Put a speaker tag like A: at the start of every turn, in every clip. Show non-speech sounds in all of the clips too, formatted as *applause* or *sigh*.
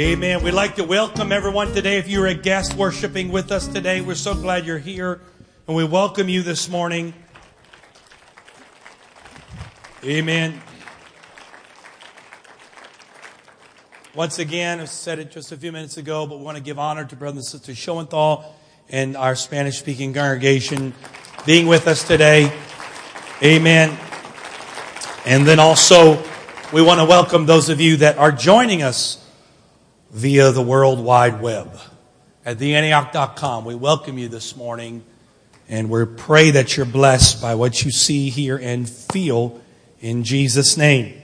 A: Amen. We'd like to welcome everyone today. If you're a guest worshiping with us today, we're so glad you're here and we welcome you this morning. Amen. Once again, I said it just a few minutes ago, but we want to give honor to Brother and Sister Schoenthal and our Spanish speaking congregation being with us today. Amen. And then also, we want to welcome those of you that are joining us via the World Wide Web at theantioch.com. We welcome you this morning and we pray that you're blessed by what you see, hear, and feel in Jesus' name.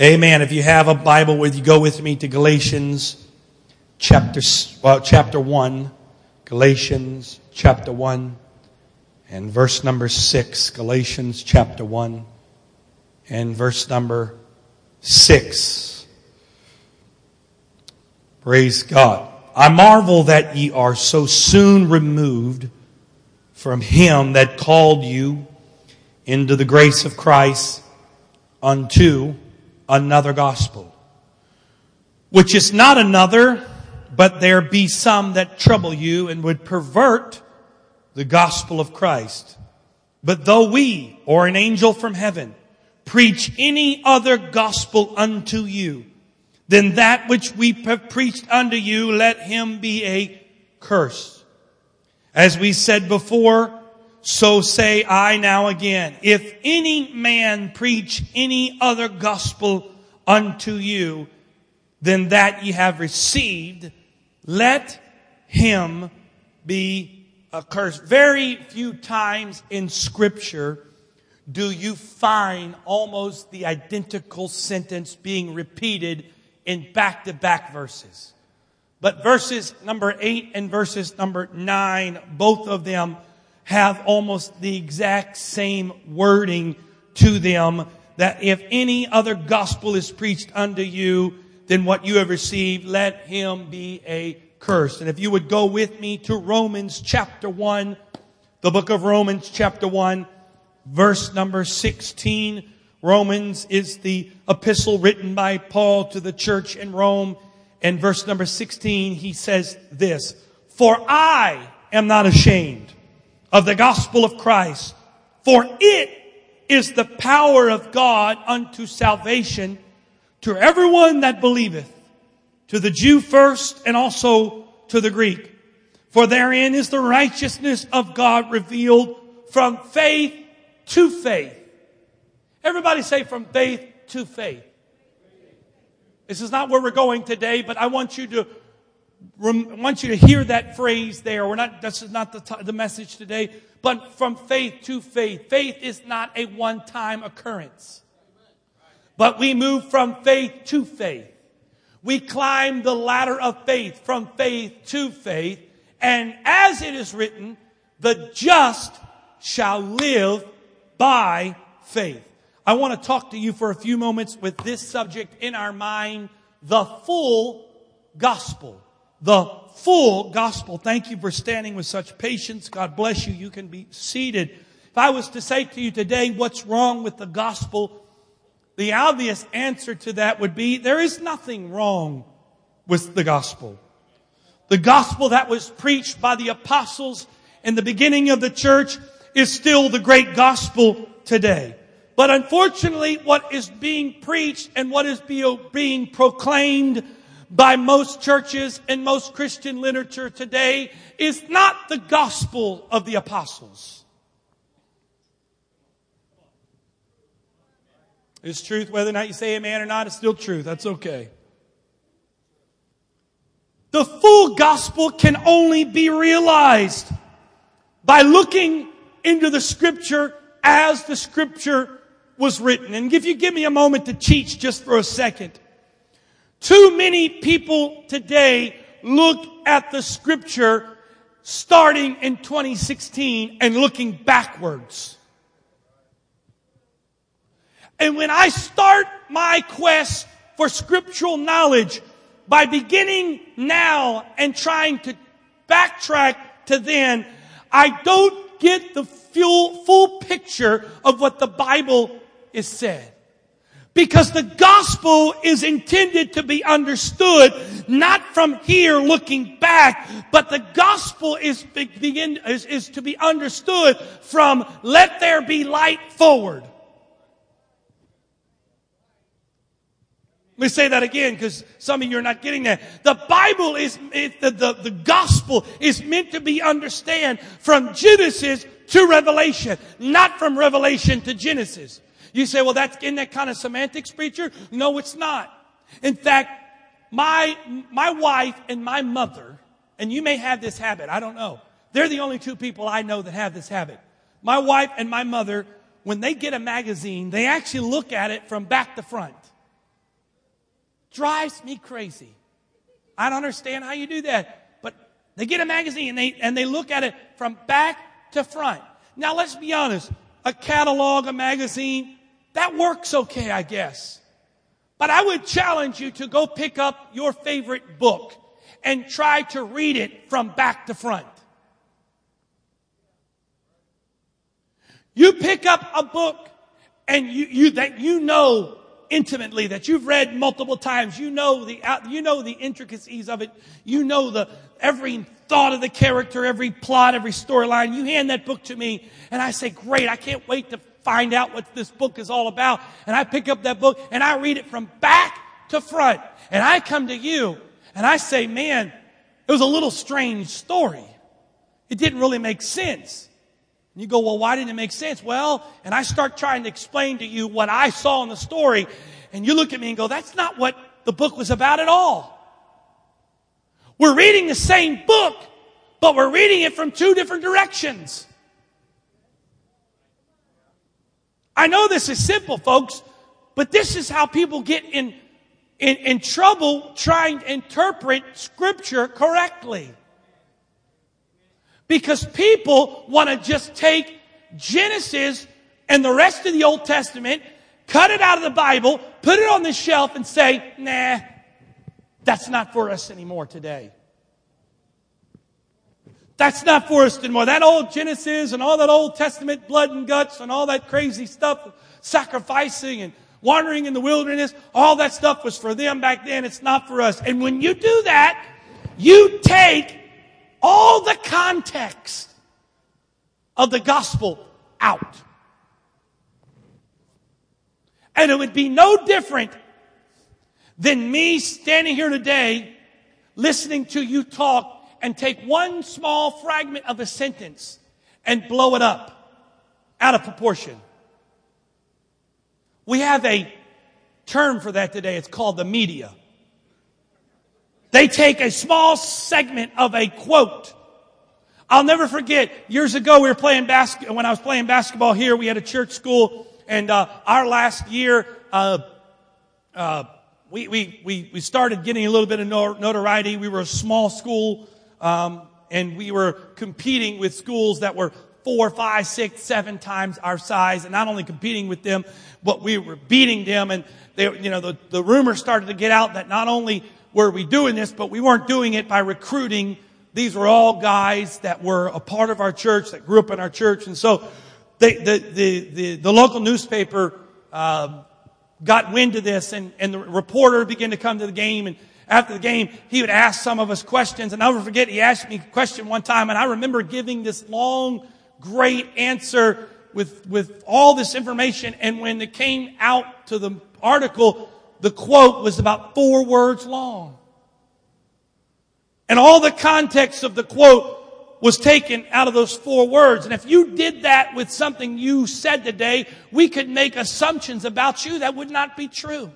A: Amen. If you have a Bible with you, go with me to Galatians chapter, well, chapter 1. Galatians chapter 1 and verse number 6. Galatians chapter 1 and verse number 6. Praise God. I marvel that ye are so soon removed from him that called you into the grace of Christ unto another gospel, which is not another, but there be some that trouble you and would pervert the gospel of Christ. But though we, or an angel from heaven, preach any other gospel unto you, then that which we have preached unto you, let him be a curse. As we said before, so say I now again. If any man preach any other gospel unto you than that ye have received, let him be accursed. Very few times in scripture do you find almost the identical sentence being repeated in back to back verses. But verses number eight and verses number nine, both of them have almost the exact same wording to them that if any other gospel is preached unto you than what you have received, let him be a curse. And if you would go with me to Romans chapter one, the book of Romans chapter one, verse number 16, Romans is the epistle written by Paul to the church in Rome. And verse number 16, he says this, For I am not ashamed of the gospel of Christ, for it is the power of God unto salvation to everyone that believeth, to the Jew first and also to the Greek. For therein is the righteousness of God revealed from faith to faith. Everybody say from faith to faith. This is not where we're going today, but I want you to want you to hear that phrase there. We're not, this is not the, t- the message today, but from faith to faith. Faith is not a one-time occurrence. But we move from faith to faith. We climb the ladder of faith from faith to faith. And as it is written, the just shall live by faith. I want to talk to you for a few moments with this subject in our mind, the full gospel. The full gospel. Thank you for standing with such patience. God bless you. You can be seated. If I was to say to you today, what's wrong with the gospel? The obvious answer to that would be, there is nothing wrong with the gospel. The gospel that was preached by the apostles in the beginning of the church is still the great gospel today. But unfortunately, what is being preached and what is being proclaimed by most churches and most Christian literature today is not the gospel of the apostles. It's truth, whether or not you say amen or not, it's still truth. That's okay. The full gospel can only be realized by looking into the scripture as the scripture was written. And if you give me a moment to teach just for a second. Too many people today look at the scripture starting in 2016 and looking backwards. And when I start my quest for scriptural knowledge by beginning now and trying to backtrack to then, I don't get the full, full picture of what the Bible is said. Because the gospel is intended to be understood not from here looking back, but the gospel is, begin, is, is to be understood from let there be light forward. Let me say that again because some of you are not getting that. The Bible is, it, the, the, the gospel is meant to be understood from Genesis to Revelation, not from Revelation to Genesis. You say, well, that's in that kind of semantics, preacher? No, it's not. In fact, my, my wife and my mother, and you may have this habit, I don't know. They're the only two people I know that have this habit. My wife and my mother, when they get a magazine, they actually look at it from back to front. Drives me crazy. I don't understand how you do that. But they get a magazine and they, and they look at it from back to front. Now let's be honest. A catalog, a magazine, that works okay, I guess. But I would challenge you to go pick up your favorite book and try to read it from back to front. You pick up a book and you, you that you know intimately that you've read multiple times. You know the you know the intricacies of it. You know the every thought of the character, every plot, every storyline. You hand that book to me and I say, "Great, I can't wait to find out what this book is all about. And I pick up that book and I read it from back to front. And I come to you and I say, man, it was a little strange story. It didn't really make sense. And you go, well, why didn't it make sense? Well, and I start trying to explain to you what I saw in the story. And you look at me and go, that's not what the book was about at all. We're reading the same book, but we're reading it from two different directions. I know this is simple, folks, but this is how people get in, in, in trouble trying to interpret scripture correctly. Because people want to just take Genesis and the rest of the Old Testament, cut it out of the Bible, put it on the shelf and say, nah, that's not for us anymore today. That's not for us anymore. That old Genesis and all that Old Testament blood and guts and all that crazy stuff, sacrificing and wandering in the wilderness, all that stuff was for them back then. It's not for us. And when you do that, you take all the context of the gospel out. And it would be no different than me standing here today listening to you talk and take one small fragment of a sentence and blow it up out of proportion. We have a term for that today. It's called the media. They take a small segment of a quote. I'll never forget years ago we were playing basketball. When I was playing basketball here, we had a church school, and uh, our last year, uh, uh, we, we, we, we started getting a little bit of notoriety. We were a small school um, and we were competing with schools that were four, five, six, seven times our size, and not only competing with them, but we were beating them. And they, you know, the, the rumors started to get out that not only were we doing this, but we weren't doing it by recruiting. These were all guys that were a part of our church, that grew up in our church, and so they, the, the, the, the local newspaper uh, got wind of this, and, and the reporter began to come to the game and after the game, he would ask some of us questions. And I'll never forget, he asked me a question one time, and I remember giving this long, great answer with, with all this information. And when it came out to the article, the quote was about four words long. And all the context of the quote was taken out of those four words. And if you did that with something you said today, we could make assumptions about you that would not be true.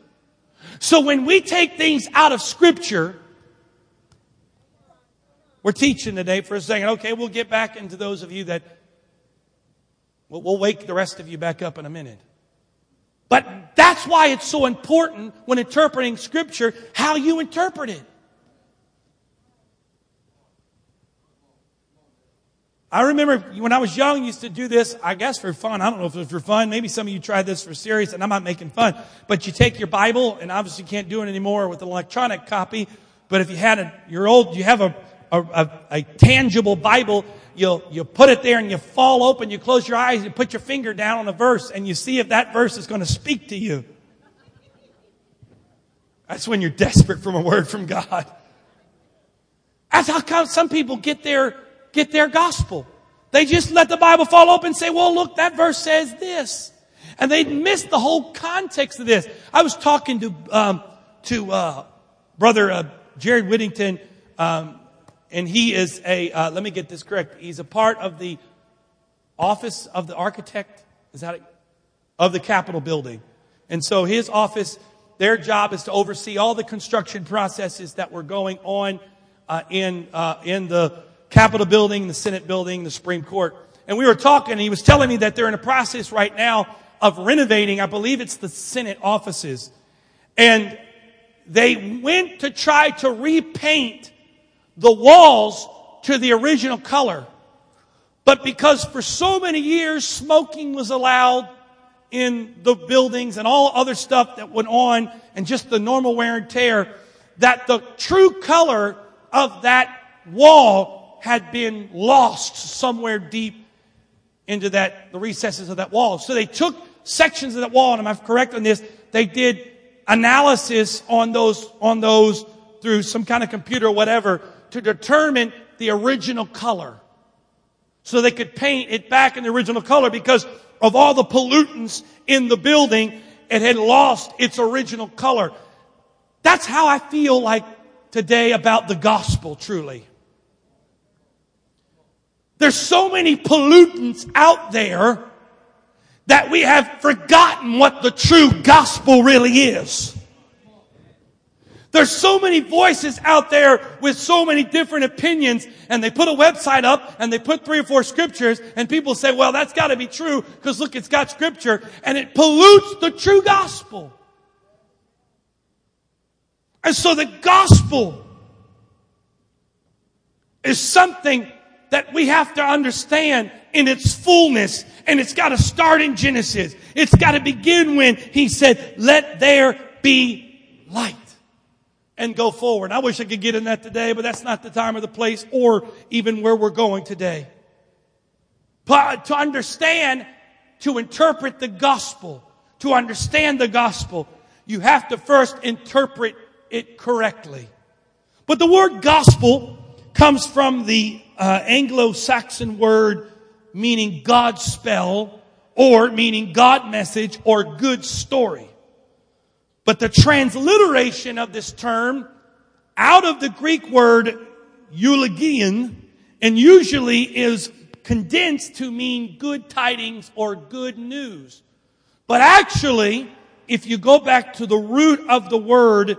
A: So when we take things out of scripture, we're teaching today for a second. Okay, we'll get back into those of you that we'll, wake the rest of you back up in a minute. But that's why it's so important when interpreting scripture how you interpret it. I remember when I was young, used to do this, I guess for fun. I don't know if it was for fun. Maybe some of you tried this for serious, and I'm not making fun. But you take your Bible, and obviously you can't do it anymore with an electronic copy. But if you had a, you're old, you have a, a, a, a tangible Bible, you'll, you put it there and you fall open, you close your eyes, you put your finger down on a verse, and you see if that verse is going to speak to you. That's when you're desperate from a word from God. That's how come some people get their, get their gospel. They just let the Bible fall open and say, well, look, that verse says this. And they miss the whole context of this. I was talking to, um, to, uh, brother, uh, Jared Whittington, um, and he is a, uh, let me get this correct. He's a part of the office of the architect. Is that it? Of the Capitol building. And so his office, their job is to oversee all the construction processes that were going on uh, in, uh, in the Capitol building, the Senate building, the Supreme Court. And we were talking, and he was telling me that they're in a process right now of renovating, I believe it's the Senate offices. And they went to try to repaint the walls to the original color. But because for so many years smoking was allowed in the buildings and all other stuff that went on and just the normal wear and tear, that the true color of that wall had been lost somewhere deep into that, the recesses of that wall. So they took sections of that wall, and I'm correct on this, they did analysis on those, on those through some kind of computer or whatever to determine the original color. So they could paint it back in the original color because of all the pollutants in the building, it had lost its original color. That's how I feel like today about the gospel, truly. There's so many pollutants out there that we have forgotten what the true gospel really is. There's so many voices out there with so many different opinions and they put a website up and they put three or four scriptures and people say, well, that's gotta be true because look, it's got scripture and it pollutes the true gospel. And so the gospel is something that we have to understand in its fullness. And it's got to start in Genesis. It's got to begin when he said, let there be light and go forward. I wish I could get in that today, but that's not the time or the place or even where we're going today. But to understand, to interpret the gospel, to understand the gospel, you have to first interpret it correctly. But the word gospel comes from the uh, Anglo-Saxon word meaning God spell or meaning God message or good story. But the transliteration of this term out of the Greek word eulogion and usually is condensed to mean good tidings or good news. But actually, if you go back to the root of the word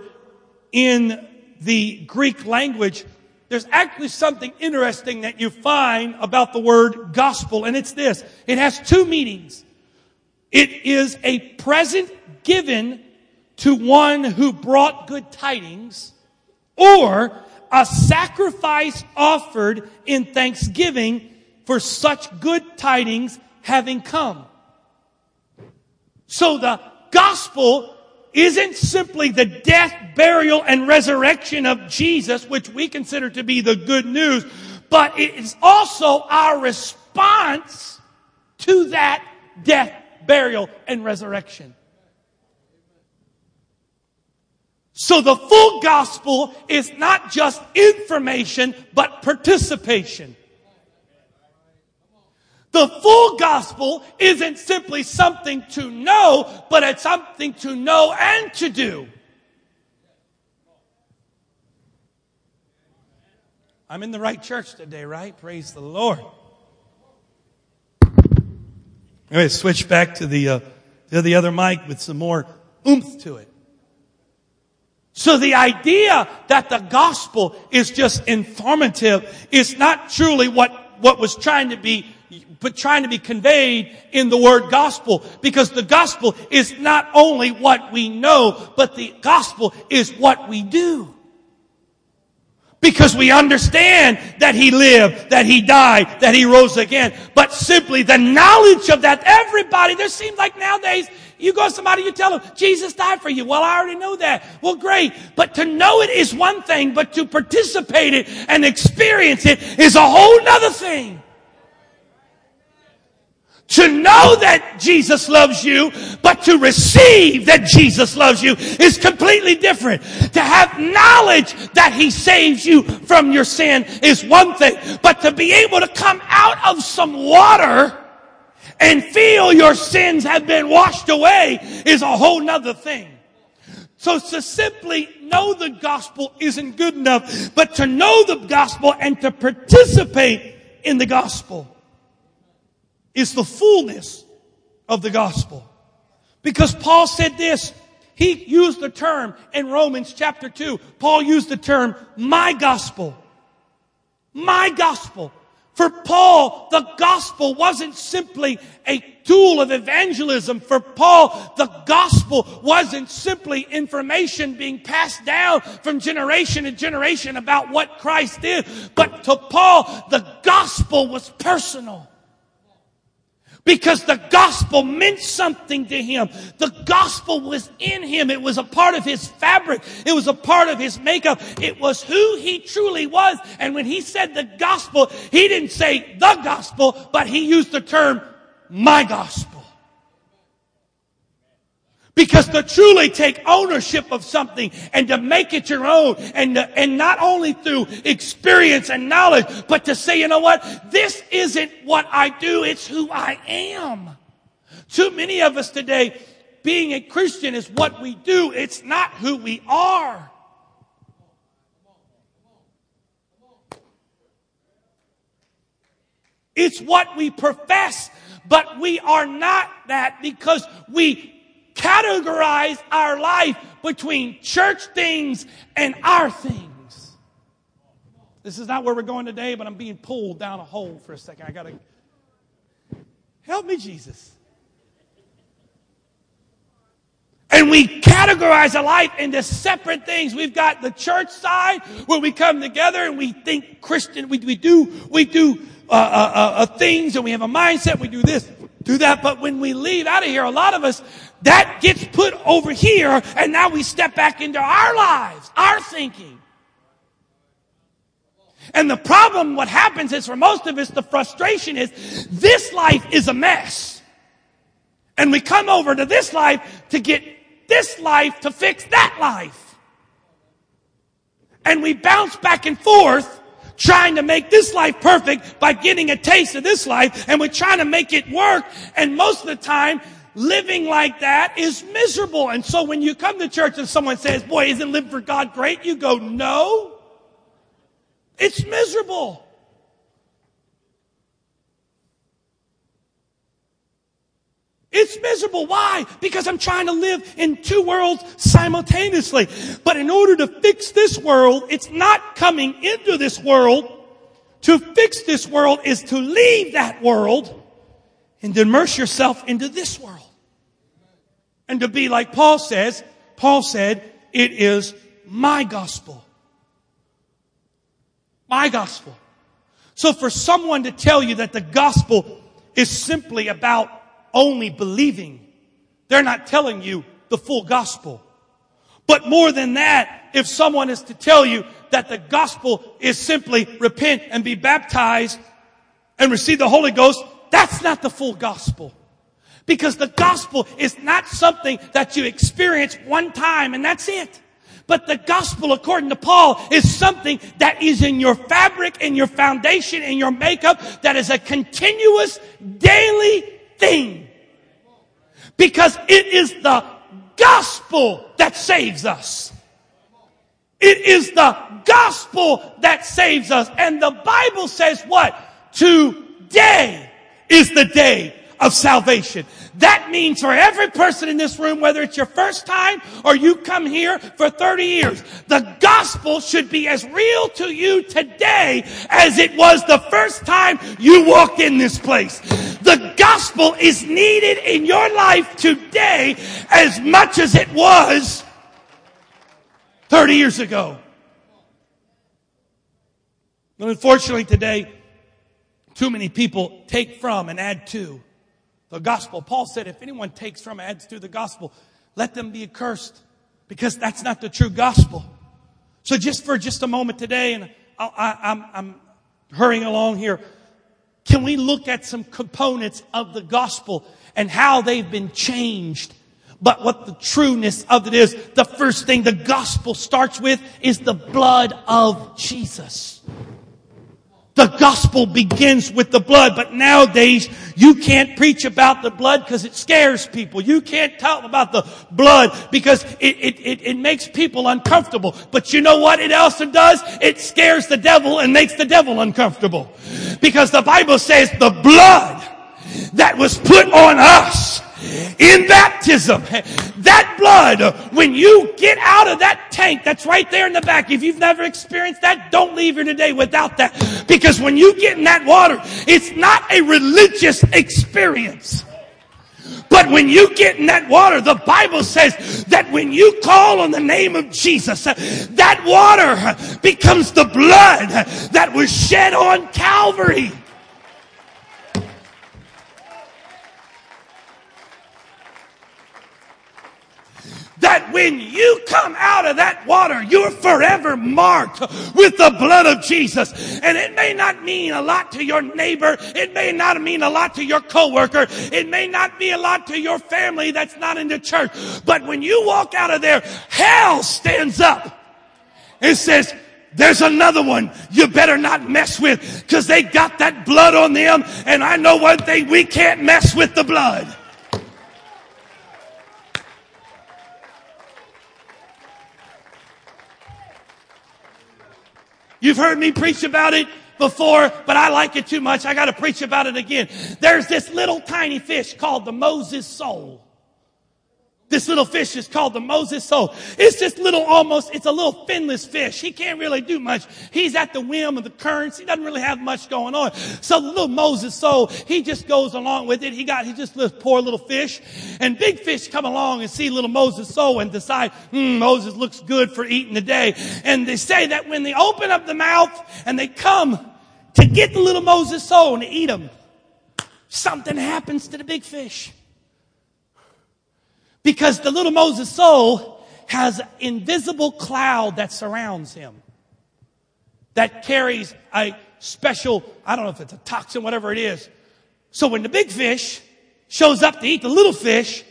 A: in the Greek language, there's actually something interesting that you find about the word gospel, and it's this. It has two meanings. It is a present given to one who brought good tidings, or a sacrifice offered in thanksgiving for such good tidings having come. So the gospel isn't simply the death, burial, and resurrection of Jesus, which we consider to be the good news, but it is also our response to that death, burial, and resurrection. So the full gospel is not just information, but participation. The full gospel isn't simply something to know, but it's something to know and to do. I'm in the right church today, right? Praise the Lord. Anyway, switch back to the, uh, to the other mic with some more oomph to it. So the idea that the gospel is just informative is not truly what, what was trying to be but trying to be conveyed in the word gospel because the gospel is not only what we know, but the gospel is what we do. Because we understand that he lived, that he died, that he rose again. But simply the knowledge of that, everybody, there seems like nowadays, you go to somebody, you tell them, Jesus died for you. Well, I already know that. Well, great. But to know it is one thing, but to participate it and experience it is a whole nother thing. To know that Jesus loves you, but to receive that Jesus loves you is completely different. To have knowledge that He saves you from your sin is one thing, but to be able to come out of some water and feel your sins have been washed away is a whole nother thing. So to simply know the gospel isn't good enough, but to know the gospel and to participate in the gospel is the fullness of the gospel. Because Paul said this, he used the term in Romans chapter 2. Paul used the term, my gospel. My gospel. For Paul, the gospel wasn't simply a tool of evangelism. For Paul, the gospel wasn't simply information being passed down from generation to generation about what Christ did. But to Paul, the gospel was personal because the gospel meant something to him. The gospel was in him. It was a part of his fabric. It was a part of his makeup. It was who he truly was. And when he said the gospel, he didn't say the gospel, but he used the term my gospel. Because to truly take ownership of something and to make it your own and, to, and not only through experience and knowledge, but to say, you know what? This isn't what I do. It's who I am. Too many of us today, being a Christian is what we do. It's not who we are. It's what we profess, but we are not that because we categorize our life between church things and our things. This is not where we're going today, but I'm being pulled down a hole for a second. I got to help me, Jesus. And we categorize our life into separate things. We've got the church side where we come together and we think Christian, we, we do, we do uh, uh, uh, uh things and we have a mindset, we do this, do that. But when we leave out of here, a lot of us that gets put over here, and now we step back into our lives, our thinking. And the problem, what happens is for most of us, the frustration is this life is a mess. And we come over to this life to get this life to fix that life. And we bounce back and forth trying to make this life perfect by getting a taste of this life and we're trying to make it work. And most of the time, living like that is miserable. And so when you come to church and someone says, boy, isn't living for God great? You go, no. It's miserable. It's miserable. Why? Because I'm trying to live in two worlds simultaneously. But in order to fix this world, it's not coming into this world. To fix this world is to leave that world and immerse yourself into this world and to be like Paul says, Paul said, it is my gospel. My gospel. So for someone to tell you that the gospel is simply about only believing, they're not telling you the full gospel. But more than that, if someone is to tell you that the gospel is simply repent and be baptized and receive the Holy Ghost, that's not the full gospel. Because the gospel is not something that you experience one time and that's it. But the gospel, according to Paul, is something that is in your fabric, in your foundation, in your makeup, that is a continuous daily thing. Because it is the gospel that saves us. It is the gospel that saves us. And the Bible says what? Today is the day of salvation. That means for every person in this room, whether it's your first time or you come here for 30 years, the gospel should be as real to you today as it was the first time you walked in this place. The gospel is needed in your life today as much as it was 30 years ago. But unfortunately today, too many people take from and add to the gospel. Paul said, if anyone takes from adds to the gospel, let them be accursed because that's not the true gospel. So just for just a moment today, and I, am hurrying along here. can we look at some components of the gospel and how they've been changed? But what the trueness of it is, the first thing the gospel starts with is the blood of Jesus. The gospel begins with the blood, but nowadays you can't preach about the blood because it scares people. You can't talk about the blood because it, it, it, it, makes people uncomfortable. But you know what it also does? It scares the devil and makes the devil uncomfortable. Because the Bible says the blood that was put on us in baptism. That blood, when you get out of that tank that's right there in the back, if you've never experienced that, don't leave here today without that. Because when you get in that water, it's not a religious experience. But when you get in that water, the Bible says that when you call on the name of Jesus, that water becomes the blood that was shed on Calvary. That when you come out of that water, you're forever marked with the blood of Jesus. And it may not mean a lot to your neighbor. It may not mean a lot to your coworker. It may not be a lot to your family that's not in the church. But when you walk out of there, hell stands up and says, there's another one you better not mess with because they got that blood on them. And I know one thing, we can't mess with the blood. You've heard me preach about it before, but I like it too much. I got to preach about it again. There's this little tiny fish called the Moses sole. This little fish is called the Moses sole. It's just little almost, it's a little finless fish. He can't really do much. He's at the whim of the currents. He doesn't really have much going on. So the little Moses sole, he just goes along with it. He got, he just this poor little fish. And big fish come along and see little Moses sole and decide, hmm, Moses looks good for eating today. And they say that when they open up the mouth and they come to get the little Moses sole and eat them, something happens to the big fish. Because the little Moses sole has invisible cloud that surrounds him. That carries a special, I don't know if it's a toxin, whatever it is. So when the big fish shows up to eat the little fish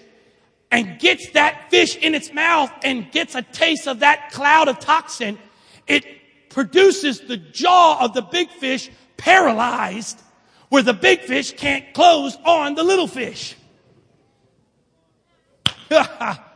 A: and gets that fish in its mouth and gets a taste of that cloud of toxin, it produces the jaw of the big fish paralyzed where the big fish can't close on the little fish. *laughs*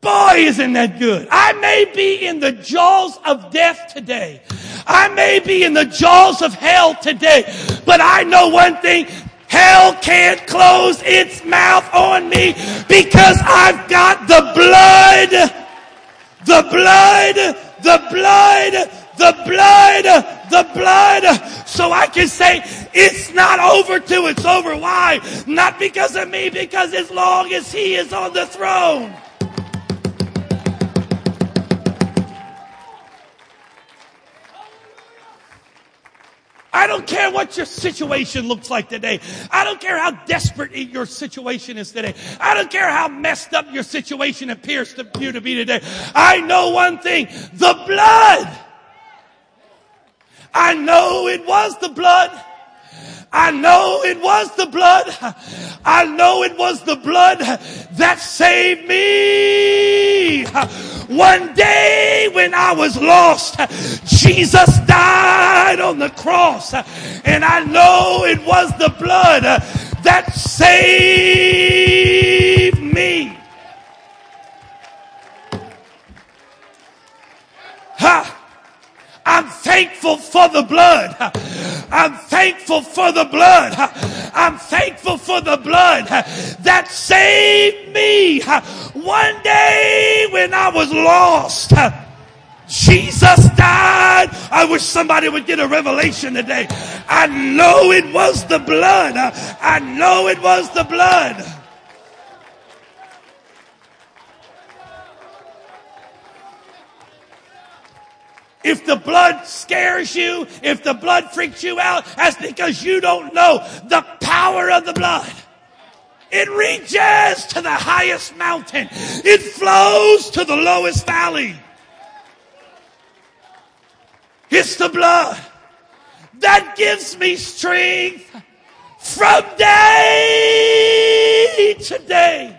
A: Boy, isn't that good. I may be in the jaws of death today. I may be in the jaws of hell today, but I know one thing. Hell can't close its mouth on me because I've got the blood, the blood, the blood, the blood, the blood, so I can say it's not over till it's over. Why? Not because of me, because as long as He is on the throne. I don't care what your situation looks like today. I don't care how desperate your situation is today. I don't care how messed up your situation appears to you to be today. I know one thing. The blood I know it was the blood. I know it was the blood. I know it was the blood that saved me. One day when I was lost, Jesus died on the cross. And I know it was the blood that saved me. Ha! I'm thankful for the blood. I'm thankful for the blood. I'm thankful for the blood that saved me. One day when I was lost, Jesus died. I wish somebody would get a revelation today. I know it was the blood. I know it was the blood. If the blood scares you, if the blood freaks you out, that's because you don't know the power of the blood. It reaches to the highest mountain. It flows to the lowest valley. It's the blood that gives me strength from day to day.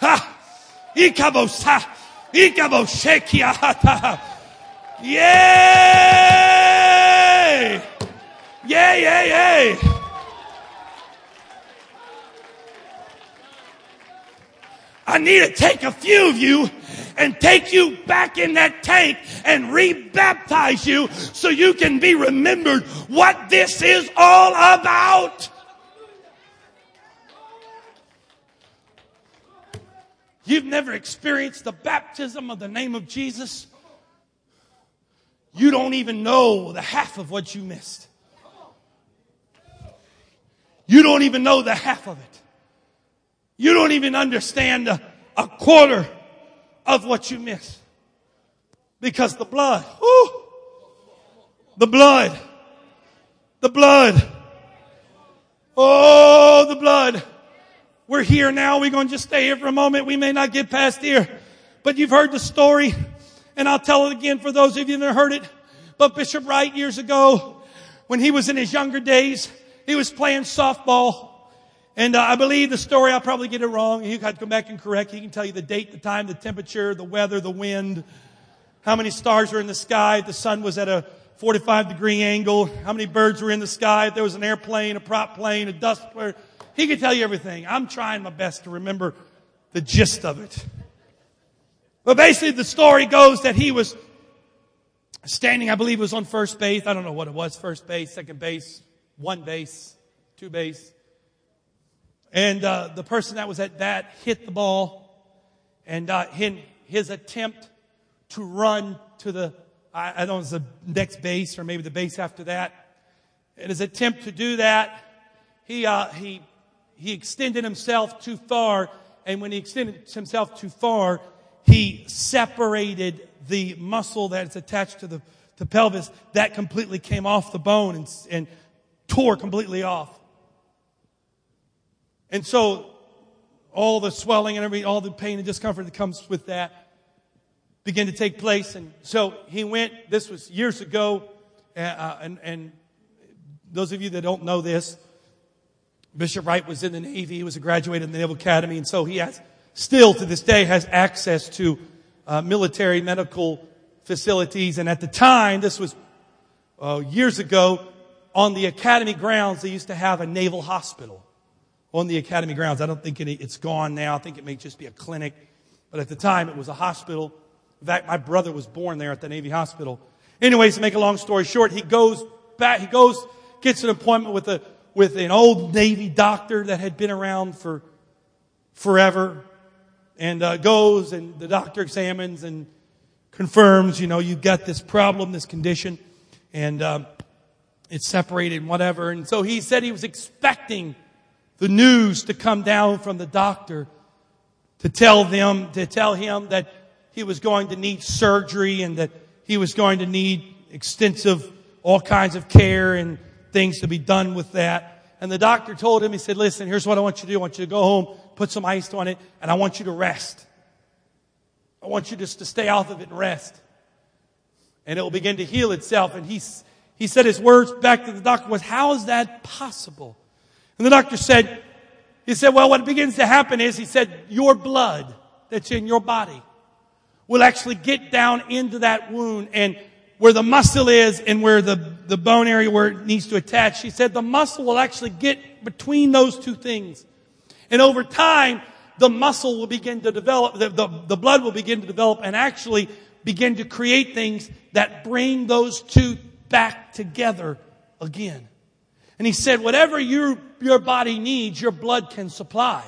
A: Ha! Ikabosa. Yay! Yay, yay, yay. I need to take a few of you and take you back in that tank and rebaptize you so you can be remembered what this is all about. You've never experienced the baptism of the name of Jesus. You don't even know the half of what you missed. You don't even know the half of it. You don't even understand a, a quarter of what you missed. Because the blood, whoo, the blood, the blood, oh, the blood. We're here now. We're going to just stay here for a moment. We may not get past here, but you've heard the story and I'll tell it again for those of you that heard it. But Bishop Wright years ago, when he was in his younger days, he was playing softball. And uh, I believe the story, I'll probably get it wrong. He got to come back and correct. He can tell you the date, the time, the temperature, the weather, the wind, how many stars were in the sky, the sun was at a 45 degree angle, how many birds were in the sky, if there was an airplane, a prop plane, a dust flare. He could tell you everything. I'm trying my best to remember the gist of it. But basically the story goes that he was standing, I believe it was on first base. I don't know what it was, first base, second base, one base, two base. And uh, the person that was at bat hit the ball and uh, his, his attempt to run to the, I, I don't know, it was the next base or maybe the base after that, in his attempt to do that, he, uh, he he extended himself too far. And when he extended himself too far, he separated the muscle that's attached to the, the pelvis. That completely came off the bone and, and tore completely off. And so all the swelling and every, all the pain and discomfort that comes with that began to take place. And so he went, this was years ago, uh, and, and those of you that don't know this, Bishop Wright was in the Navy. He was a graduate of the Naval Academy. And so he has, still to this day, has access to uh, military medical facilities. And at the time, this was uh, years ago, on the Academy grounds, they used to have a naval hospital on the Academy grounds. I don't think any, it's gone now. I think it may just be a clinic. But at the time, it was a hospital. In fact, my brother was born there at the Navy hospital. Anyways, to make a long story short, he goes back, he goes, gets an appointment with the with an old Navy doctor that had been around for forever and uh, goes and the doctor examines and confirms, you know, you've got this problem, this condition, and um, it's separated whatever. And so he said he was expecting the news to come down from the doctor to tell them, to tell him that he was going to need surgery and that he was going to need extensive, all kinds of care and things to be done with that. And the doctor told him, he said, listen, here's what I want you to do. I want you to go home, put some ice on it, and I want you to rest. I want you just to stay off of it and rest. And it will begin to heal itself. And he, he said his words back to the doctor was, how is that possible? And the doctor said, he said, well, what begins to happen is, he said, your blood that's in your body will actually get down into that wound and where the muscle is and where the, the bone area where it needs to attach. She said the muscle will actually get between those two things. And over time, the muscle will begin to develop, the, the, the blood will begin to develop and actually begin to create things that bring those two back together again. And he said, whatever your, your body needs, your blood can supply.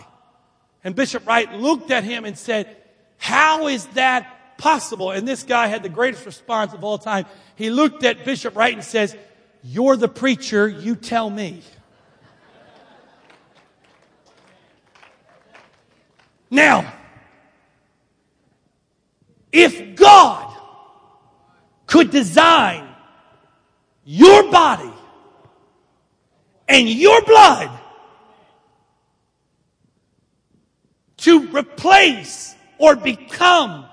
A: And Bishop Wright looked at him and said, how is that possible. And this guy had the greatest response of all time. He looked at Bishop Wright and says, You're the preacher, you tell me. Now, if God could design your body and your blood to replace or become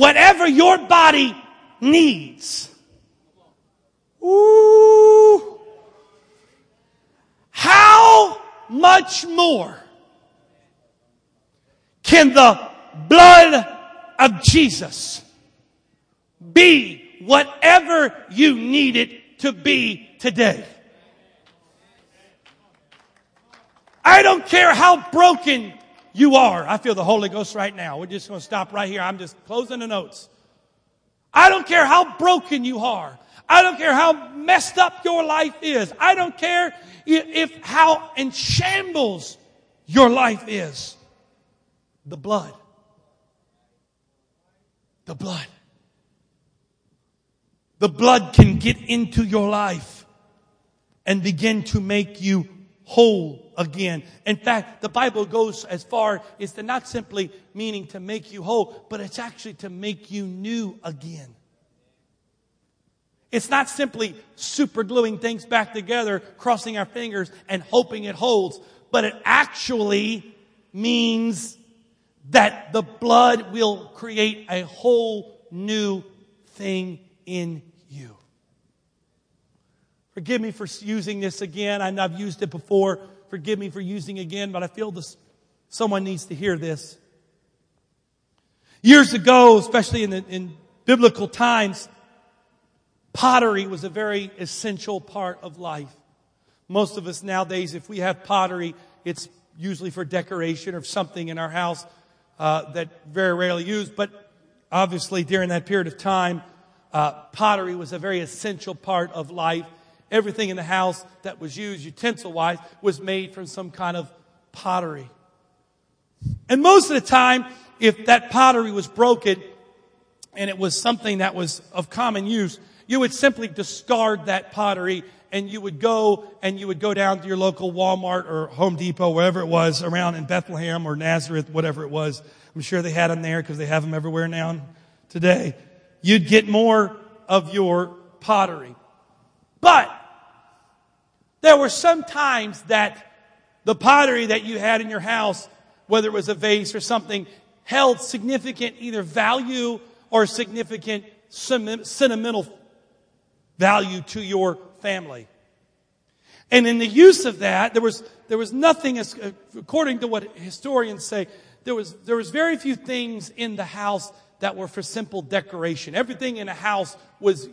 A: whatever your body needs. Ooh. How much more can the blood of Jesus be whatever you need it to be today? I don't care how broken you are. I feel the Holy Ghost right now. We're just going to stop right here. I'm just closing the notes. I don't care how broken you are. I don't care how messed up your life is. I don't care if how in shambles your life is. The blood. The blood. The blood can get into your life and begin to make you whole again. In fact, the Bible goes as far as to not simply meaning to make you whole, but it's actually to make you new again. It's not simply super gluing things back together, crossing our fingers and hoping it holds, but it actually means that the blood will create a whole new thing in. Forgive me for using this again. I know I've used it before. Forgive me for using it again, but I feel this, someone needs to hear this. Years ago, especially in, the, in biblical times, pottery was a very essential part of life. Most of us nowadays, if we have pottery, it's usually for decoration or something in our house uh, that very rarely used. But obviously, during that period of time, uh, pottery was a very essential part of life. Everything in the house that was used, utensil wise, was made from some kind of pottery. And most of the time, if that pottery was broken and it was something that was of common use, you would simply discard that pottery and you would go and you would go down to your local Walmart or Home Depot, wherever it was around in Bethlehem or Nazareth, whatever it was. I'm sure they had them there because they have them everywhere now today. You'd get more of your pottery. But there were some times that the pottery that you had in your house, whether it was a vase or something, held significant either value or significant sentimental value to your family. And in the use of that, there was, there was nothing, according to what historians say, there was, there was very few things in the house that were for simple decoration. Everything in a house was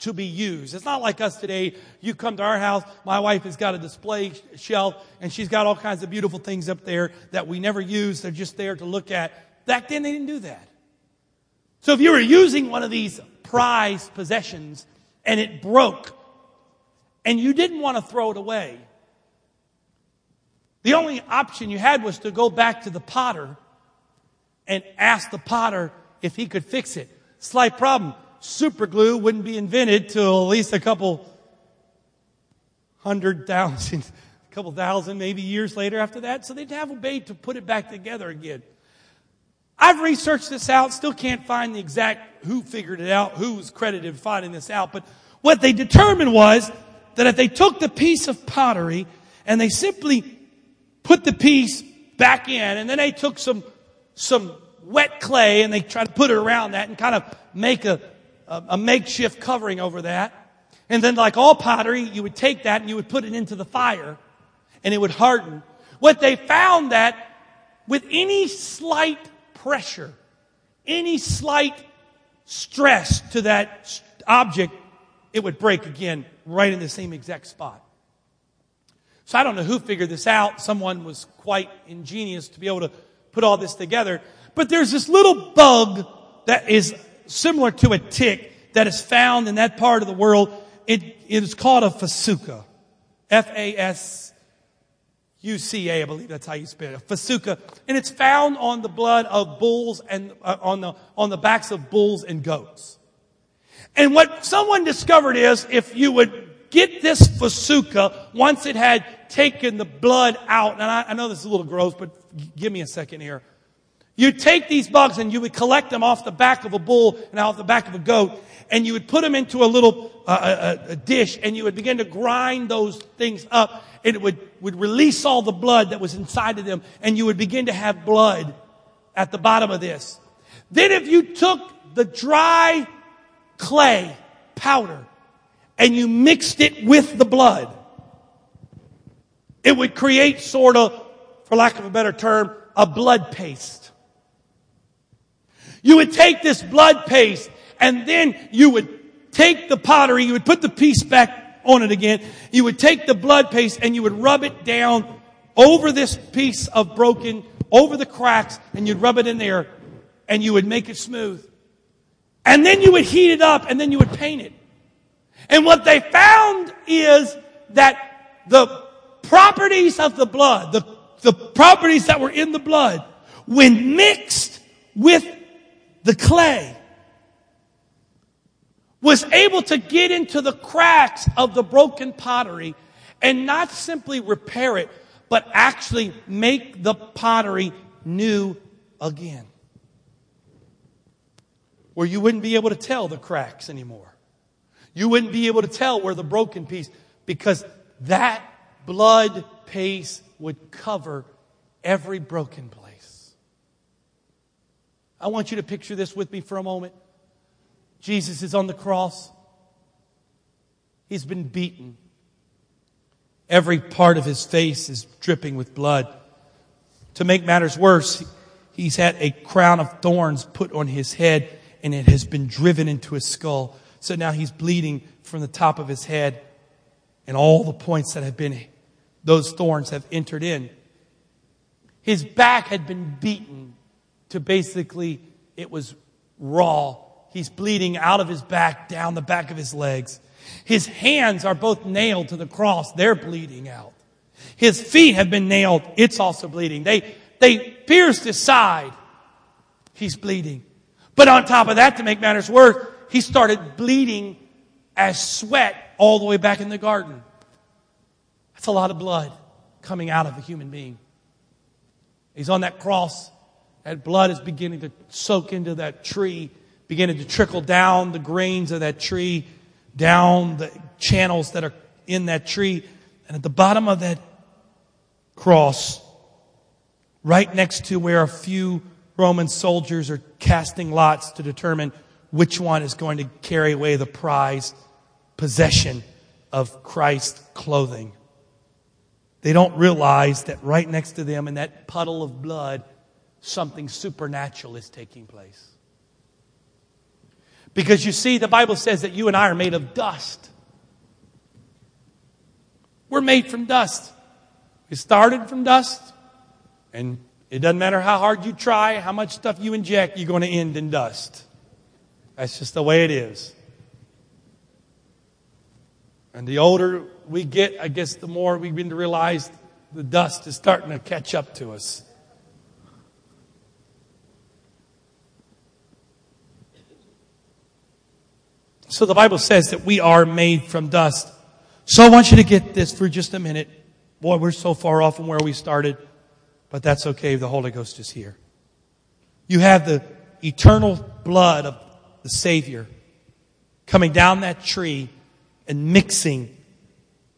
A: to be used. It's not like us today. You come to our house, my wife has got a display shelf and she's got all kinds of beautiful things up there that we never use. They're just there to look at. Back then they didn't do that. So if you were using one of these prized possessions and it broke and you didn't want to throw it away, the only option you had was to go back to the potter and ask the potter if he could fix it. Slight problem super glue wouldn't be invented till at least a couple hundred thousand, *laughs* a couple thousand maybe years later after that. So they'd have a way to put it back together again. I've researched this out, still can't find the exact who figured it out, who was credited finding this out, but what they determined was that if they took the piece of pottery and they simply put the piece back in and then they took some, some wet clay and they tried to put it around that and kind of make a, a, a makeshift covering over that. And then like all pottery, you would take that and you would put it into the fire and it would harden. What they found that with any slight pressure, any slight stress to that object, it would break again right in the same exact spot. So I don't know who figured this out. Someone was quite ingenious to be able to put all this together. But there's this little bug that is similar to a tick that is found in that part of the world. It, it is called a fasuca. F-A-S-U-C-A, I believe that's how you spell it. A fasuca. And it's found on the blood of bulls and uh, on the, on the backs of bulls and goats. And what someone discovered is if you would get this fasuca once it had taken the blood out, and I, I know this is a little gross, but give me a second here. You'd take these bugs and you would collect them off the back of a bull and off the back of a goat, and you would put them into a little uh, a, a dish, and you would begin to grind those things up, and it would, would release all the blood that was inside of them, and you would begin to have blood at the bottom of this. Then if you took the dry clay powder and you mixed it with the blood, it would create sort of, for lack of a better term, a blood paste. You would take this blood paste and then you would take the pottery, you would put the piece back on it again, you would take the blood paste and you would rub it down over this piece of broken, over the cracks, and you'd rub it in there and you would make it smooth. And then you would heat it up and then you would paint it. And what they found is that the properties of the blood, the, the properties that were in the blood, when mixed with the clay, was able to get into the cracks of the broken pottery and not simply repair it, but actually make the pottery new again. Where you wouldn't be able to tell the cracks anymore. You wouldn't be able to tell where the broken piece, because that blood paste would cover every broken place. I want you to picture this with me for a moment. Jesus is on the cross. He's been beaten. Every part of his face is dripping with blood. To make matters worse, he's had a crown of thorns put on his head and it has been driven into his skull. So now he's bleeding from the top of his head and all the points that have been, those thorns have entered in. His back had been beaten to basically, it was raw He's bleeding out of his back, down the back of his legs. His hands are both nailed to the cross. They're bleeding out. His feet have been nailed. It's also bleeding. They, they pierced his side. He's bleeding. But on top of that, to make matters worse, he started bleeding as sweat all the way back in the garden. That's a lot of blood coming out of a human being. He's on that cross. That blood is beginning to soak into that tree beginning to trickle down the grains of that tree, down the channels that are in that tree. And at the bottom of that cross, right next to where a few Roman soldiers are casting lots to determine which one is going to carry away the prized possession of Christ's clothing. They don't realize that right next to them in that puddle of blood, something supernatural is taking place. Because you see, the Bible says that you and I are made of dust. We're made from dust. We started from dust, and it doesn't matter how hard you try, how much stuff you inject, you're going to end in dust. That's just the way it is. And the older we get, I guess the more we begin to realize the dust is starting to catch up to us. So the Bible says that we are made from dust. So I want you to get this for just a minute. Boy, we're so far off from where we started, but that's okay. The Holy Ghost is here. You have the eternal blood of the Savior coming down that tree and mixing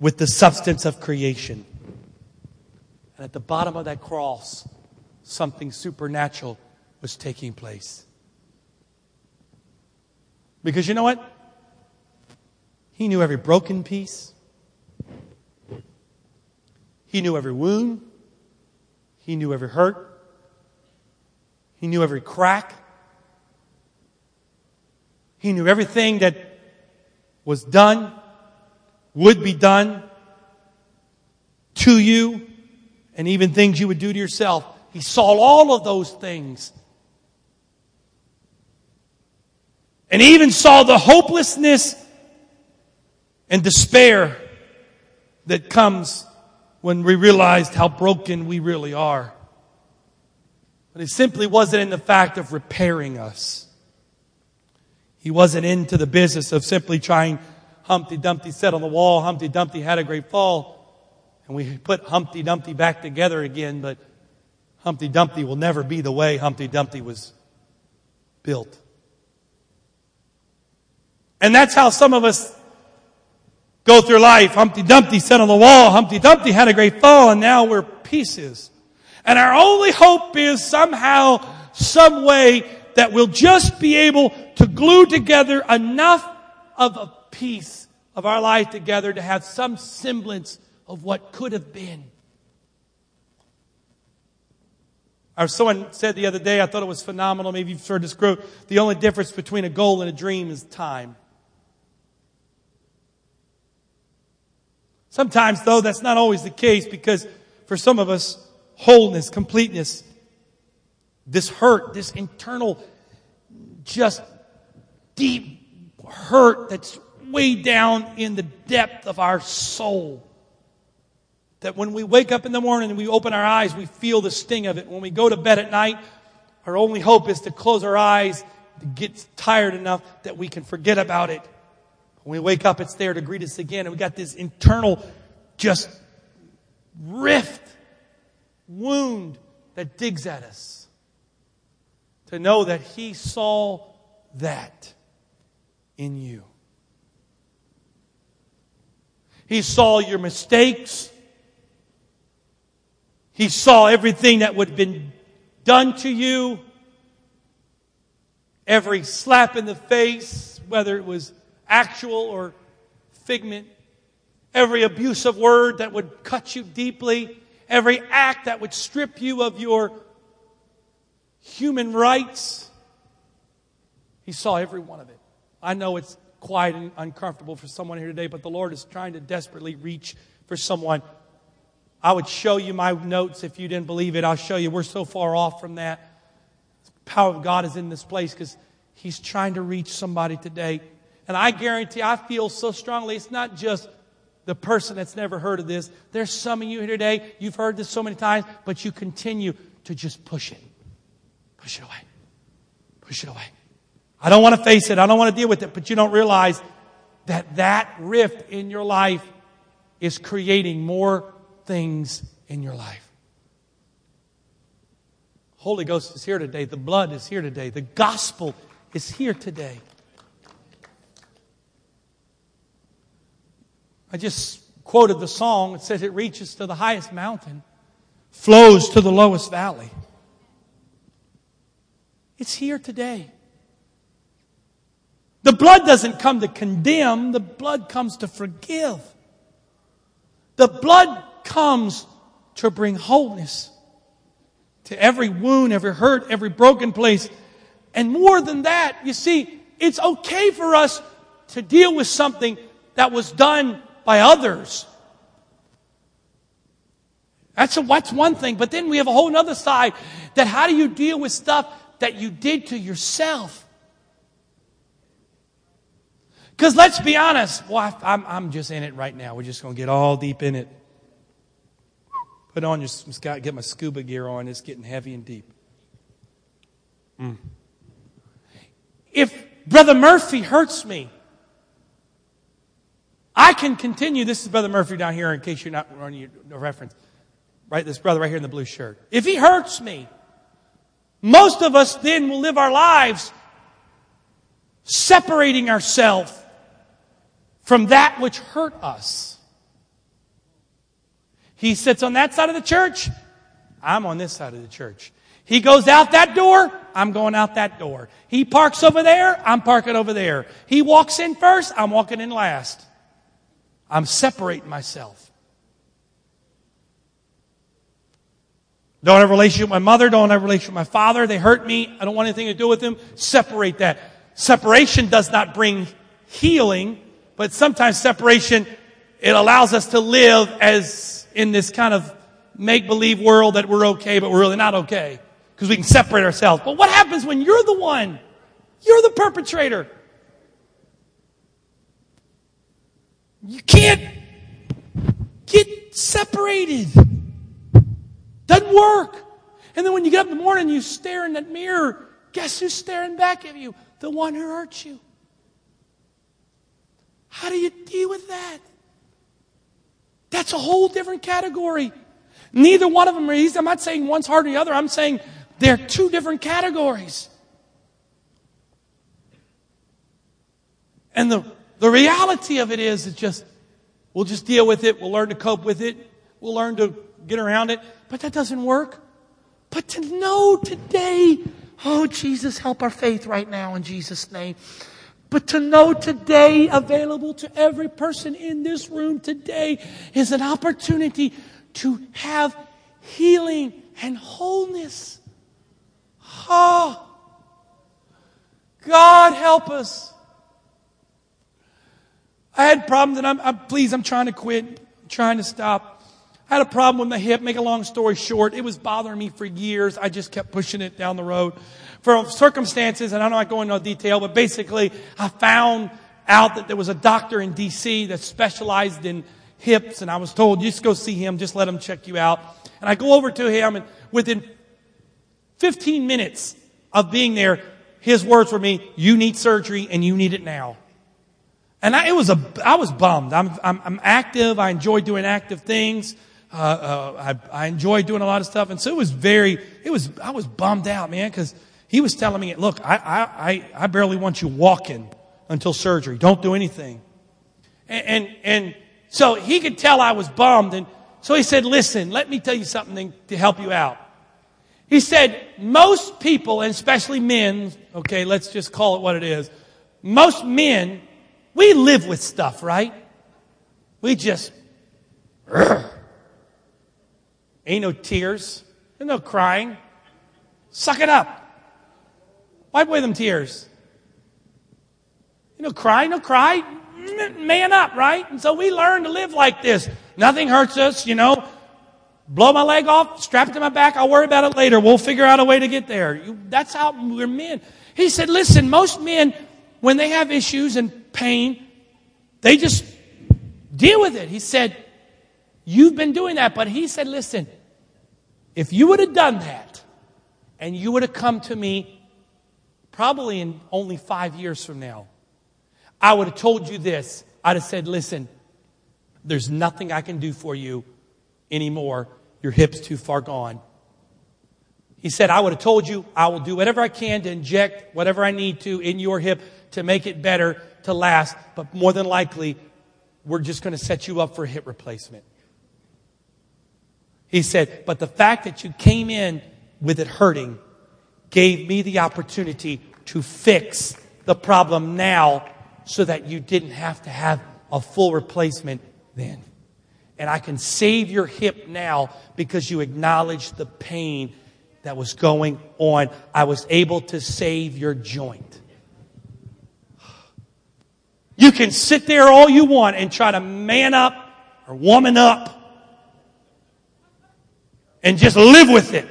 A: with the substance of creation. And at the bottom of that cross, something supernatural was taking place. Because you know what? He knew every broken piece. He knew every wound. He knew every hurt. He knew every crack. He knew everything that was done, would be done to you, and even things you would do to yourself. He saw all of those things. And even saw the hopelessness and despair that comes when we realized how broken we really are. But it simply wasn't in the fact of repairing us. He wasn't into the business of simply trying Humpty Dumpty sat on the wall, Humpty Dumpty had a great fall, and we put Humpty Dumpty back together again, but Humpty Dumpty will never be the way Humpty Dumpty was built. And that's how some of us go through life. Humpty Dumpty sat on the wall. Humpty Dumpty had a great fall and now we're pieces. And our only hope is somehow, some way that we'll just be able to glue together enough of a piece of our life together to have some semblance of what could have been. Or someone said the other day, I thought it was phenomenal. Maybe you've heard this quote. The only difference between a goal and a dream is time. Sometimes, though, that's not always the case because for some of us, wholeness, completeness, this hurt, this internal, just deep hurt that's way down in the depth of our soul. That when we wake up in the morning and we open our eyes, we feel the sting of it. When we go to bed at night, our only hope is to close our eyes, to get tired enough that we can forget about it. When we wake up, it's there to greet us again. And we got this internal, just rift, wound that digs at us. To know that He saw that in you. He saw your mistakes. He saw everything that would have been done to you. Every slap in the face, whether it was actual or figment. Every abusive word that would cut you deeply. Every act that would strip you of your human rights. He saw every one of it. I know it's quiet and uncomfortable for someone here today, but the Lord is trying to desperately reach for someone. I would show you my notes if you didn't believe it. I'll show you. We're so far off from that. The power of God is in this place because He's trying to reach somebody today. And I guarantee, I feel so strongly, it's not just the person that's never heard of this. There's some of you here today, you've heard this so many times, but you continue to just push it. Push it away. Push it away. I don't want to face it. I don't want to deal with it. But you don't realize that that rift in your life is creating more things in your life. Holy Ghost is here today. The blood is here today. The gospel is here today. I just quoted the song. It says it reaches to the highest mountain, flows to the lowest valley. It's here today. The blood doesn't come to condemn, the blood comes to forgive. The blood comes to bring wholeness to every wound, every hurt, every broken place. And more than that, you see, it's okay for us to deal with something that was done by others. That's, a, that's one thing. But then we have a whole other side that how do you deal with stuff that you did to yourself? Because let's be honest, well, I'm, I'm just in it right now. We're just going to get all deep in it. Put on your, get my scuba gear on. It's getting heavy and deep. Mm. If Brother Murphy hurts me, I can continue. This is Brother Murphy down here in case you're not running your reference. Right? This brother right here in the blue shirt. If he hurts me, most of us then will live our lives separating ourselves from that which hurt us. He sits on that side of the church. I'm on this side of the church. He goes out that door. I'm going out that door. He parks over there. I'm parking over there. He walks in first. I'm walking in last. I'm separating myself. Don't have a relationship with my mother. Don't have a relationship with my father. They hurt me. I don't want anything to do with them. Separate that. Separation does not bring healing. But sometimes separation, it allows us to live as in this kind of make believe world that we're okay, but we're really not okay. Because we can separate ourselves. But what happens when you're the one? You're the perpetrator. You can't get separated. Doesn't work. And then when you get up in the morning, you stare in that mirror. Guess who's staring back at you? The one who hurt you. How do you deal with that? That's a whole different category. Neither one of them are easy. I'm not saying one's harder than the other. I'm saying they're two different categories. And the, the reality of it is, it's just, we'll just deal with it. We'll learn to cope with it. We'll learn to get around it. But that doesn't work. But to know today, oh, Jesus, help our faith right now in Jesus' name But to know today, available to every person in this room today, is an opportunity to have healing and wholeness. Oh, God help us. I had problems and I'm, I'm please, I'm trying to quit, I'm trying to stop. I had a problem with my hip. Make a long story short, it was bothering me for years. I just kept pushing it down the road for circumstances, and I'm not going into detail, but basically, I found out that there was a doctor in D.C. that specialized in hips, and I was told, just go see him, just let him check you out. And I go over to him, and within 15 minutes of being there, his words were me, you need surgery and you need it now. And I, it was a, I was bummed. I'm, I'm, I'm active. I enjoy doing active things. Uh, uh, I, I enjoy doing a lot of stuff. And so it was very, it was, I was bummed out, man, because he was telling me, look, I, I, I, I barely want you walking until surgery. Don't do anything. And, and, and so he could tell I was bummed. And so he said, listen, let me tell you something to help you out. He said, most people, and especially men, okay, let's just call it what it is. Most men, we live with stuff, right? We just, *clears throat* ain't no tears, ain't no crying. Suck it up. Wipe away them tears. You know, cry, no cry, man up, right? And so we learn to live like this. Nothing hurts us, you know blow my leg off, strap it to my back, I'll worry about it later. We'll figure out a way to get there. That's how we're men. He said, listen, most men, when they have issues and pain, they just deal with it. He said, you've been doing that. But he said, listen, if you would have done that and you would have come to me probably in only five years from now, I would have told you this. I'd have said, listen, there's nothing I can do for you anymore. Your hip's too far gone. He said, I would have told you I will do whatever I can to inject whatever I need to in your hip to make it better to last, but more than likely, we're just going to set you up for hip replacement. He said, but the fact that you came in with it hurting gave me the opportunity to fix the problem now so that you didn't have to have a full replacement then and I can save your hip now because you acknowledged the pain that was going on. I was able to save your joint. You can sit there all you want and try to man up or woman up and just live with it.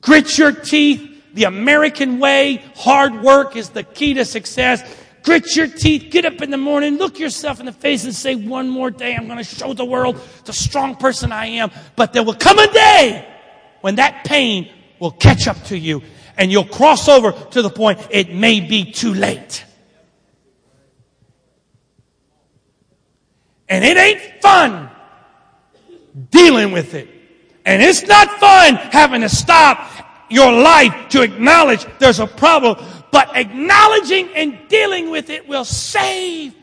A: Grit your teeth. The American way, hard work is the key to success. Grit your teeth, get up in the morning, look yourself in the face and say, one more day, I'm going to show the world the strong person I am. But there will come a day when that pain will catch up to you and you'll cross over to the point it may be too late. And it ain't fun dealing with it. And it's not fun having to stop your life to acknowledge there's a problem but acknowledging and dealing with it will save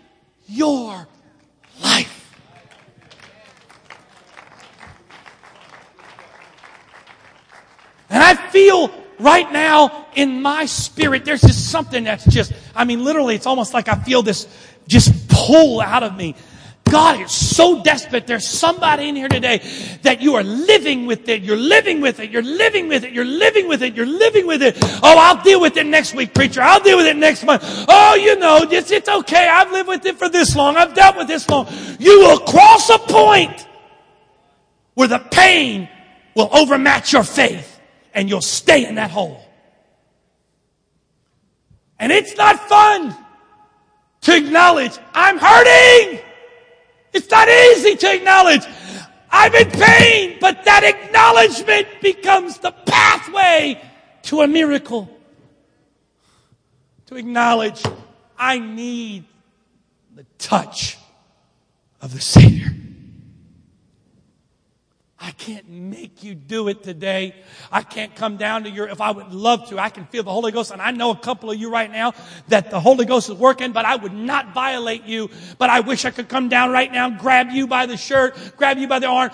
A: your life. And I feel right now in my spirit, there's just something that's just, I mean, literally, it's almost like I feel this just pull out of me God is so desperate. There's somebody in here today that you are living with it. You're living with it. You're living with it. You're living with it. You're living with it. Oh, I'll deal with it next week, preacher. I'll deal with it next month. Oh, you know, it's, it's okay. I've lived with it for this long. I've dealt with this long. You will cross a point where the pain will overmatch your faith and you'll stay in that hole. And it's not fun to acknowledge I'm hurting. It's not easy to acknowledge. I'm in pain, but that acknowledgement becomes the pathway to a miracle. To acknowledge I need the touch of the Savior. Can't make you do it today. I can't come down to your, if I would love to, I can feel the Holy Ghost. And I know a couple of you right now that the Holy Ghost is working, but I would not violate you. But I wish I could come down right now, grab you by the shirt, grab you by the arm,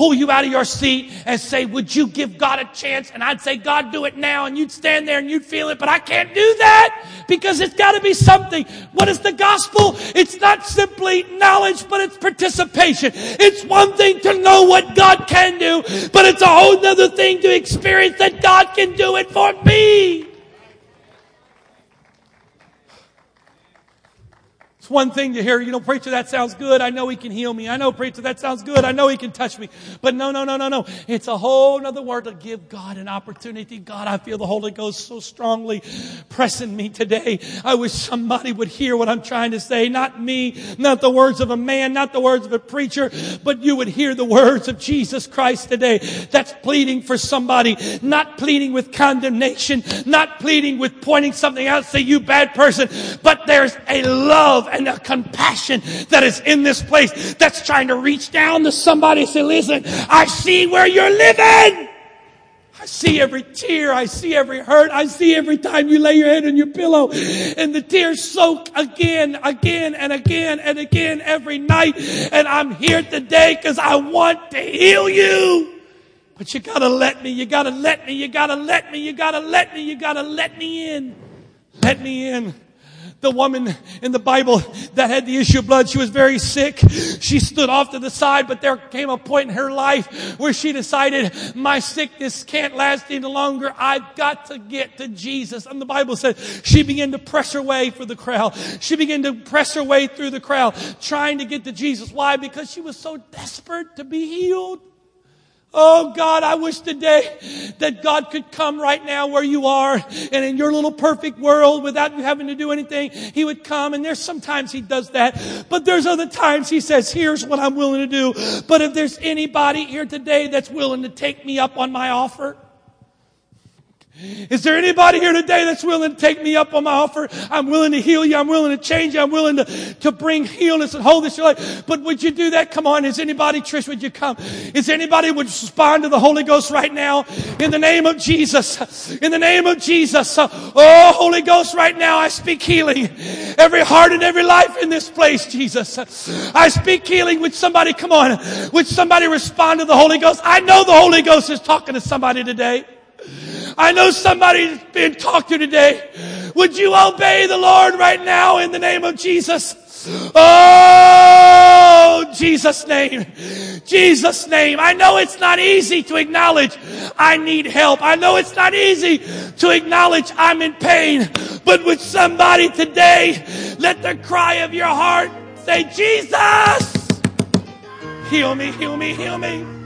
A: pull you out of your seat and say, would you give God a chance? And I'd say, God, do it now. And you'd stand there and you'd feel it, but I can't do that because it's got to be something. What is the gospel? It's not simply knowledge, but it's participation. It's one thing to know what God can do, but it's a whole other thing to experience that God can do it for me. One thing to hear, you know, preacher, that sounds good. I know he can heal me. I know, preacher, that sounds good. I know he can touch me. But no, no, no, no, no. It's a whole other word to give God an opportunity. God, I feel the Holy Ghost so strongly pressing me today. I wish somebody would hear what I'm trying to say. Not me, not the words of a man, not the words of a preacher, but you would hear the words of Jesus Christ today. That's pleading for somebody, not pleading with condemnation, not pleading with pointing something out, say you bad person, but there's a love and a compassion that is in this place that's trying to reach down to somebody and say, listen, I see where you're living. I see every tear. I see every hurt. I see every time you lay your head on your pillow and the tears soak again, again and again and again every night. And I'm here today because I want to heal you. But you gotta let me, you gotta let me, you gotta let me, you gotta let me, you gotta let me in. Let me in the woman in the Bible that had the issue of blood. She was very sick. She stood off to the side, but there came a point in her life where she decided, my sickness can't last any longer. I've got to get to Jesus. And the Bible said she began to press her way through the crowd. She began to press her way through the crowd, trying to get to Jesus. Why? Because she was so desperate to be healed. Oh God, I wish today that God could come right now where you are and in your little perfect world without you having to do anything. He would come and there's sometimes He does that, but there's other times He says, here's what I'm willing to do. But if there's anybody here today that's willing to take me up on my offer, is there anybody here today that's willing to take me up on my offer? I'm willing to heal you. I'm willing to change you. I'm willing to, to bring healness and wholeness to your life. But would you do that? Come on. Is anybody, Trish, would you come? Is anybody would respond to the Holy Ghost right now? In the name of Jesus. In the name of Jesus. Oh, Holy Ghost, right now I speak healing. Every heart and every life in this place, Jesus. I speak healing. Would somebody, come on. Would somebody respond to the Holy Ghost? I know the Holy Ghost is talking to somebody today. I know somebody's being talked to today. Would you obey the Lord right now in the name of Jesus? Oh, Jesus name. Jesus name. I know it's not easy to acknowledge I need help. I know it's not easy to acknowledge I'm in pain. But with somebody today let the cry of your heart say, Jesus, heal me, heal me, heal me.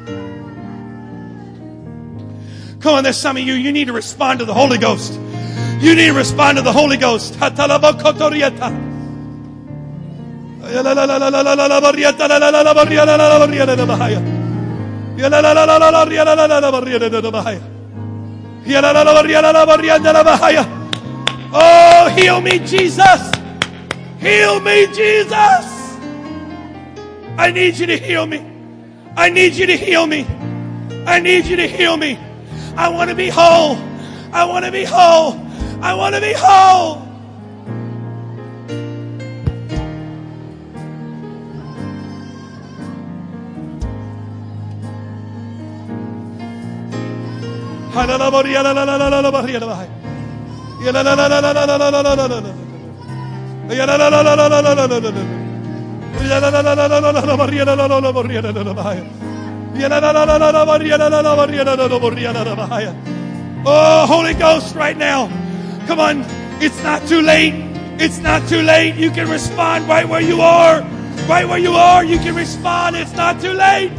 A: Come on, there's some of you, you need to respond to the Holy Ghost. You need to respond to the Holy Ghost. Oh, heal me, Jesus. Heal me, Jesus. I need you to heal me. I need you to heal me. I need you to heal me. I want to be whole. I want to be whole. I want to be whole. Oh, Holy Ghost, right now. Come on. It's not too late. It's not too late. You can respond right where you are. Right where you are, you can respond. It's not too late.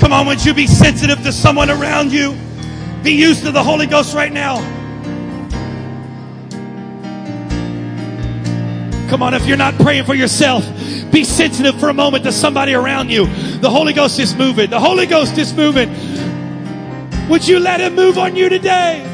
A: Come on, would you be sensitive to someone around you? Be used to the Holy Ghost right now. Come on, if you're not praying for yourself, be sensitive for a moment to somebody around you. The Holy Ghost is moving. The Holy Ghost is moving. Would you let Him move on you today?